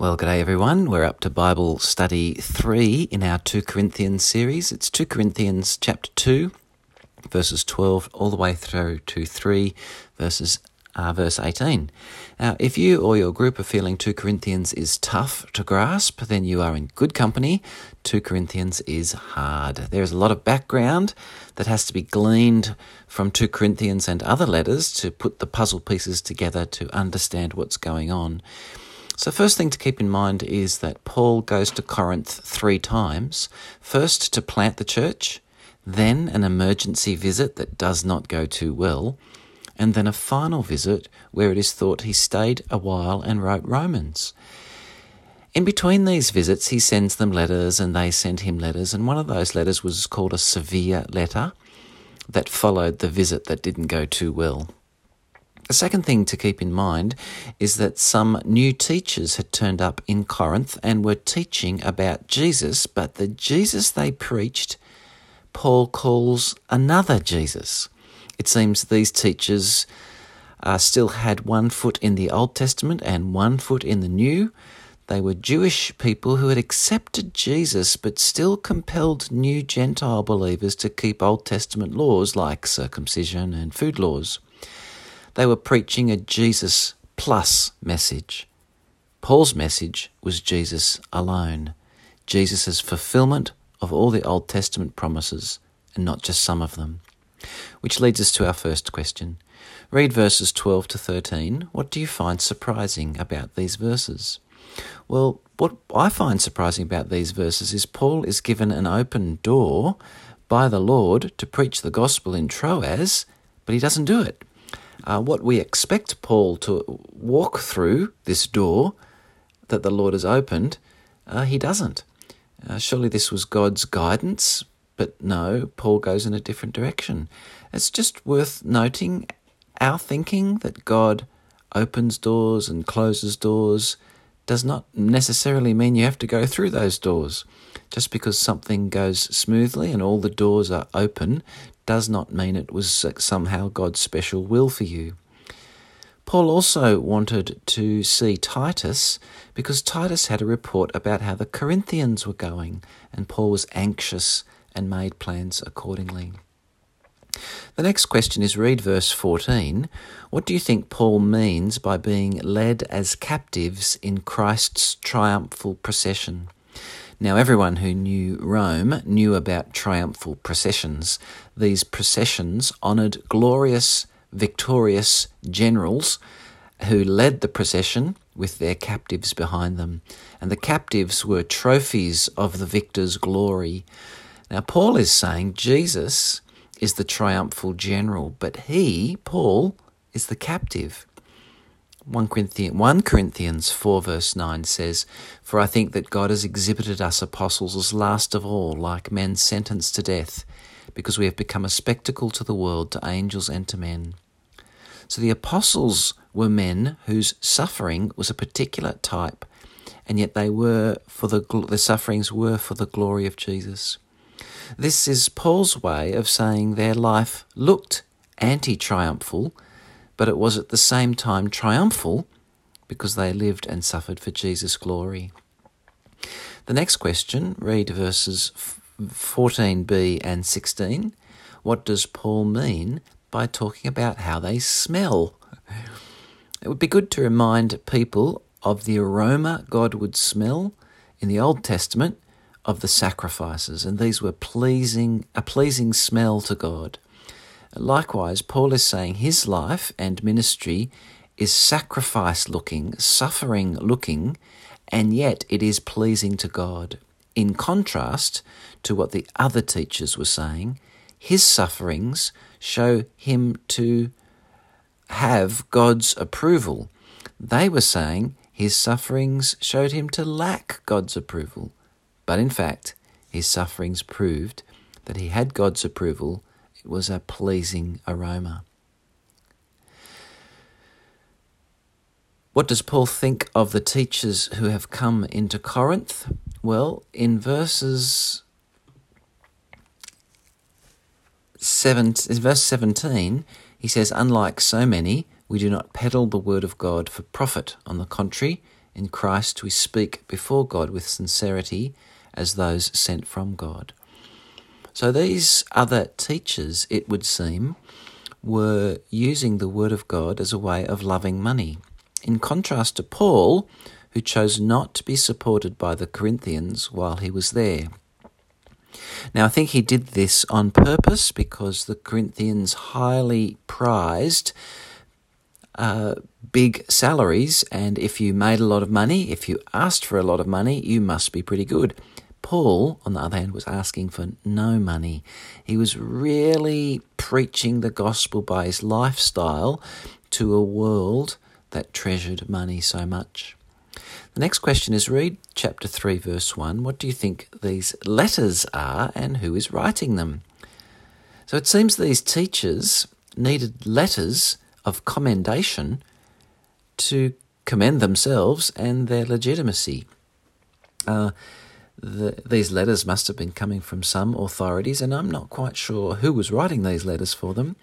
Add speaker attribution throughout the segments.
Speaker 1: Well, good day, everyone. We're up to Bible study three in our 2 Corinthians series. It's 2 Corinthians chapter 2, verses 12 all the way through to 3, verses uh, verse 18. Now, if you or your group are feeling 2 Corinthians is tough to grasp, then you are in good company. 2 Corinthians is hard. There's a lot of background that has to be gleaned from 2 Corinthians and other letters to put the puzzle pieces together to understand what's going on. So, first thing to keep in mind is that Paul goes to Corinth three times first to plant the church, then an emergency visit that does not go too well, and then a final visit where it is thought he stayed a while and wrote Romans. In between these visits, he sends them letters and they send him letters, and one of those letters was called a severe letter that followed the visit that didn't go too well. The second thing to keep in mind is that some new teachers had turned up in Corinth and were teaching about Jesus, but the Jesus they preached, Paul calls another Jesus. It seems these teachers uh, still had one foot in the Old Testament and one foot in the New. They were Jewish people who had accepted Jesus but still compelled new Gentile believers to keep Old Testament laws like circumcision and food laws. They were preaching a Jesus plus message. Paul's message was Jesus alone, Jesus' fulfillment of all the Old Testament promises, and not just some of them. Which leads us to our first question. Read verses 12 to 13. What do you find surprising about these verses? Well, what I find surprising about these verses is Paul is given an open door by the Lord to preach the gospel in Troas, but he doesn't do it uh, what we expect Paul to walk through this door that the Lord has opened, uh, he doesn't. Uh, surely this was God's guidance, but no, Paul goes in a different direction. It's just worth noting our thinking that God opens doors and closes doors does not necessarily mean you have to go through those doors. Just because something goes smoothly and all the doors are open does not mean it was uh, somehow God's special will for you. Paul also wanted to see Titus because Titus had a report about how the Corinthians were going, and Paul was anxious and made plans accordingly. The next question is read verse 14. What do you think Paul means by being led as captives in Christ's triumphal procession? Now, everyone who knew Rome knew about triumphal processions. These processions honoured glorious, victorious generals who led the procession with their captives behind them. And the captives were trophies of the victor's glory. Now, Paul is saying Jesus is the triumphal general, but he, Paul, is the captive. 1 Corinthians, 1 Corinthians 4 verse 9 says, For I think that God has exhibited us apostles as last of all, like men sentenced to death, because we have become a spectacle to the world, to angels and to men. So the apostles were men whose suffering was a particular type, and yet they were for the, the sufferings were for the glory of Jesus. This is Paul's way of saying their life looked anti triumphal, but it was at the same time triumphal because they lived and suffered for Jesus' glory. The next question, read verses 14b and 16. What does Paul mean by talking about how they smell? It would be good to remind people of the aroma God would smell in the Old Testament of the sacrifices, and these were pleasing a pleasing smell to God. Likewise, Paul is saying his life and ministry is sacrifice looking, suffering looking, and yet it is pleasing to God. In contrast to what the other teachers were saying, his sufferings show him to have God's approval. They were saying his sufferings showed him to lack God's approval. But in fact, his sufferings proved that he had God's approval. It was a pleasing aroma. What does Paul think of the teachers who have come into Corinth? Well, in verses seven, verse 17, he says, Unlike so many, we do not peddle the word of God for profit. On the contrary, In Christ we speak before God with sincerity as those sent from God. So these other teachers, it would seem, were using the Word of God as a way of loving money. In contrast to Paul, who chose not to be supported by the Corinthians while he was there. Now, I think he did this on purpose because the Corinthians highly prized uh, big salaries, and if you made a lot of money, if you asked for a lot of money, you must be pretty good. Paul, on the other hand, was asking for no money. He was really preaching the gospel by his lifestyle to a world that treasured money so much. The next question is read chapter 3, verse 1. What do you think these letters are and who is writing them? So it seems these teachers needed letters of commendation to commend themselves and their legitimacy. Uh, the, these letters must have been coming from some authorities, and I'm not quite sure who was writing these letters for them,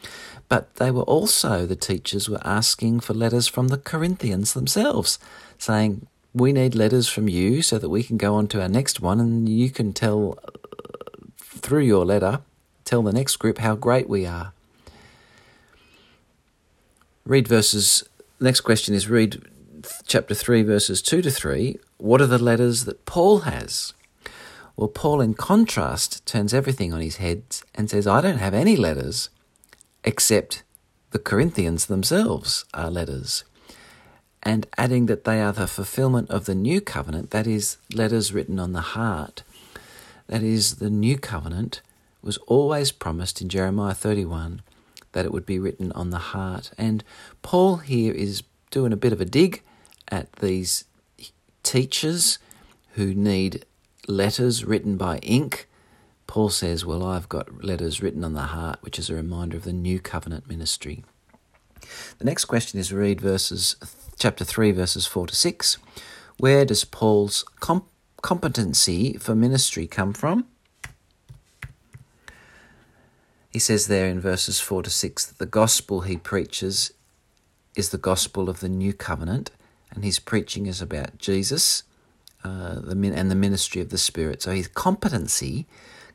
Speaker 1: but they were also, the teachers were asking for letters from the Corinthians themselves, saying, We need letters from you so that we can go on to our next one, and you can tell uh, through your letter, tell the next group how great we are. Read verses, next question is read chapter 3, verses 2 to 3. What are the letters that Paul has? Well, Paul, in contrast, turns everything on his head and says, I don't have any letters except the Corinthians themselves are letters. And adding that they are the fulfillment of the new covenant, that is, letters written on the heart. That is, the new covenant was always promised in Jeremiah 31 that it would be written on the heart. And Paul here is doing a bit of a dig at these teachers who need letters written by ink. Paul says, Well, I've got letters written on the heart, which is a reminder of the new covenant ministry. The next question is read verses chapter 3 verses 4 to 6. Where does Paul's comp- competency for ministry come from? He says there in verses 4 to 6 that the gospel he preaches is the gospel of the new covenant, and his preaching is about Jesus uh, the, and the ministry of the Spirit. So his competency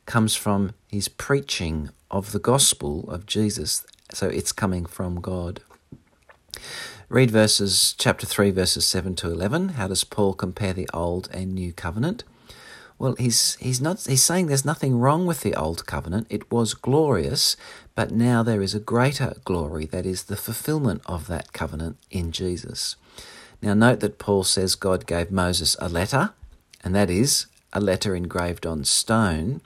Speaker 1: comes from his preaching of the gospel of Jesus. So it's coming from God. Read verses chapter 3 verses 7 to 11. How does Paul compare the old and new covenant? Well, he's he's not he's saying there's nothing wrong with the old covenant. It was glorious, but now there is a greater glory that is the fulfillment of that covenant in Jesus. Now, note that Paul says God gave Moses a letter, and that is a letter engraved on stone.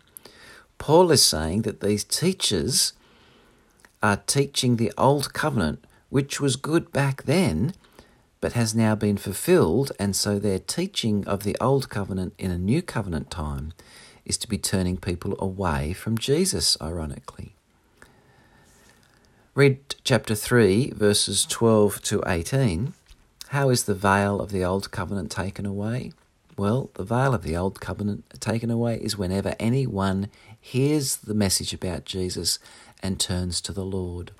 Speaker 1: Paul is saying that these teachers are teaching the old covenant, which was good back then, but has now been fulfilled, and so their teaching of the old covenant in a new covenant time is to be turning people away from Jesus, ironically. Read chapter 3, verses 12 to 18. How is the veil of the Old Covenant taken away? Well, the veil of the Old Covenant taken away is whenever anyone hears the message about Jesus and turns to the Lord.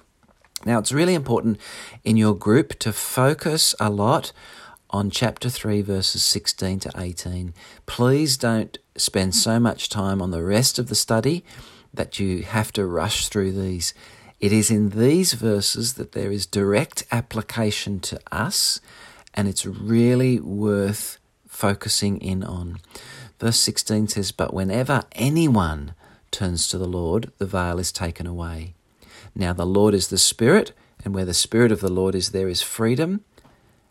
Speaker 1: Now, it's really important in your group to focus a lot on chapter 3, verses 16 to 18. Please don't spend so much time on the rest of the study that you have to rush through these. It is in these verses that there is direct application to us, and it's really worth focusing in on. Verse 16 says, But whenever anyone turns to the Lord, the veil is taken away. Now the Lord is the Spirit, and where the Spirit of the Lord is, there is freedom.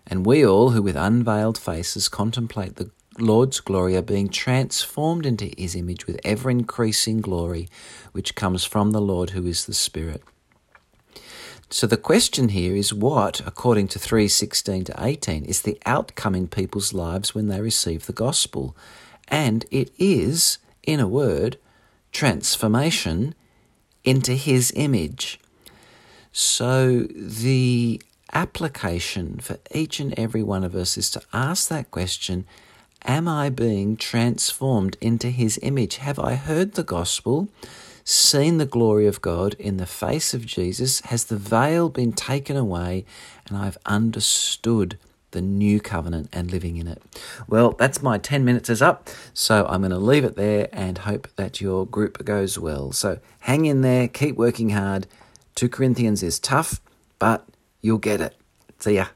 Speaker 1: And we all, who with unveiled faces contemplate the Lord's glory, are being transformed into his image with ever increasing glory, which comes from the Lord who is the Spirit. So the question here is what, according to 3:16 to 18, is the outcome in people's lives when they receive the gospel? And it is, in a word, transformation into his image. So the application for each and every one of us is to ask that question Am I being transformed into his image? Have I heard the gospel? Seen the glory of God in the face of Jesus? Has the veil been taken away and I've understood the new covenant and living in it. Well, that's my 10 minutes is up, so I'm going to leave it there and hope that your group goes well. So hang in there, keep working hard. 2 Corinthians is tough, but you'll get it. See ya.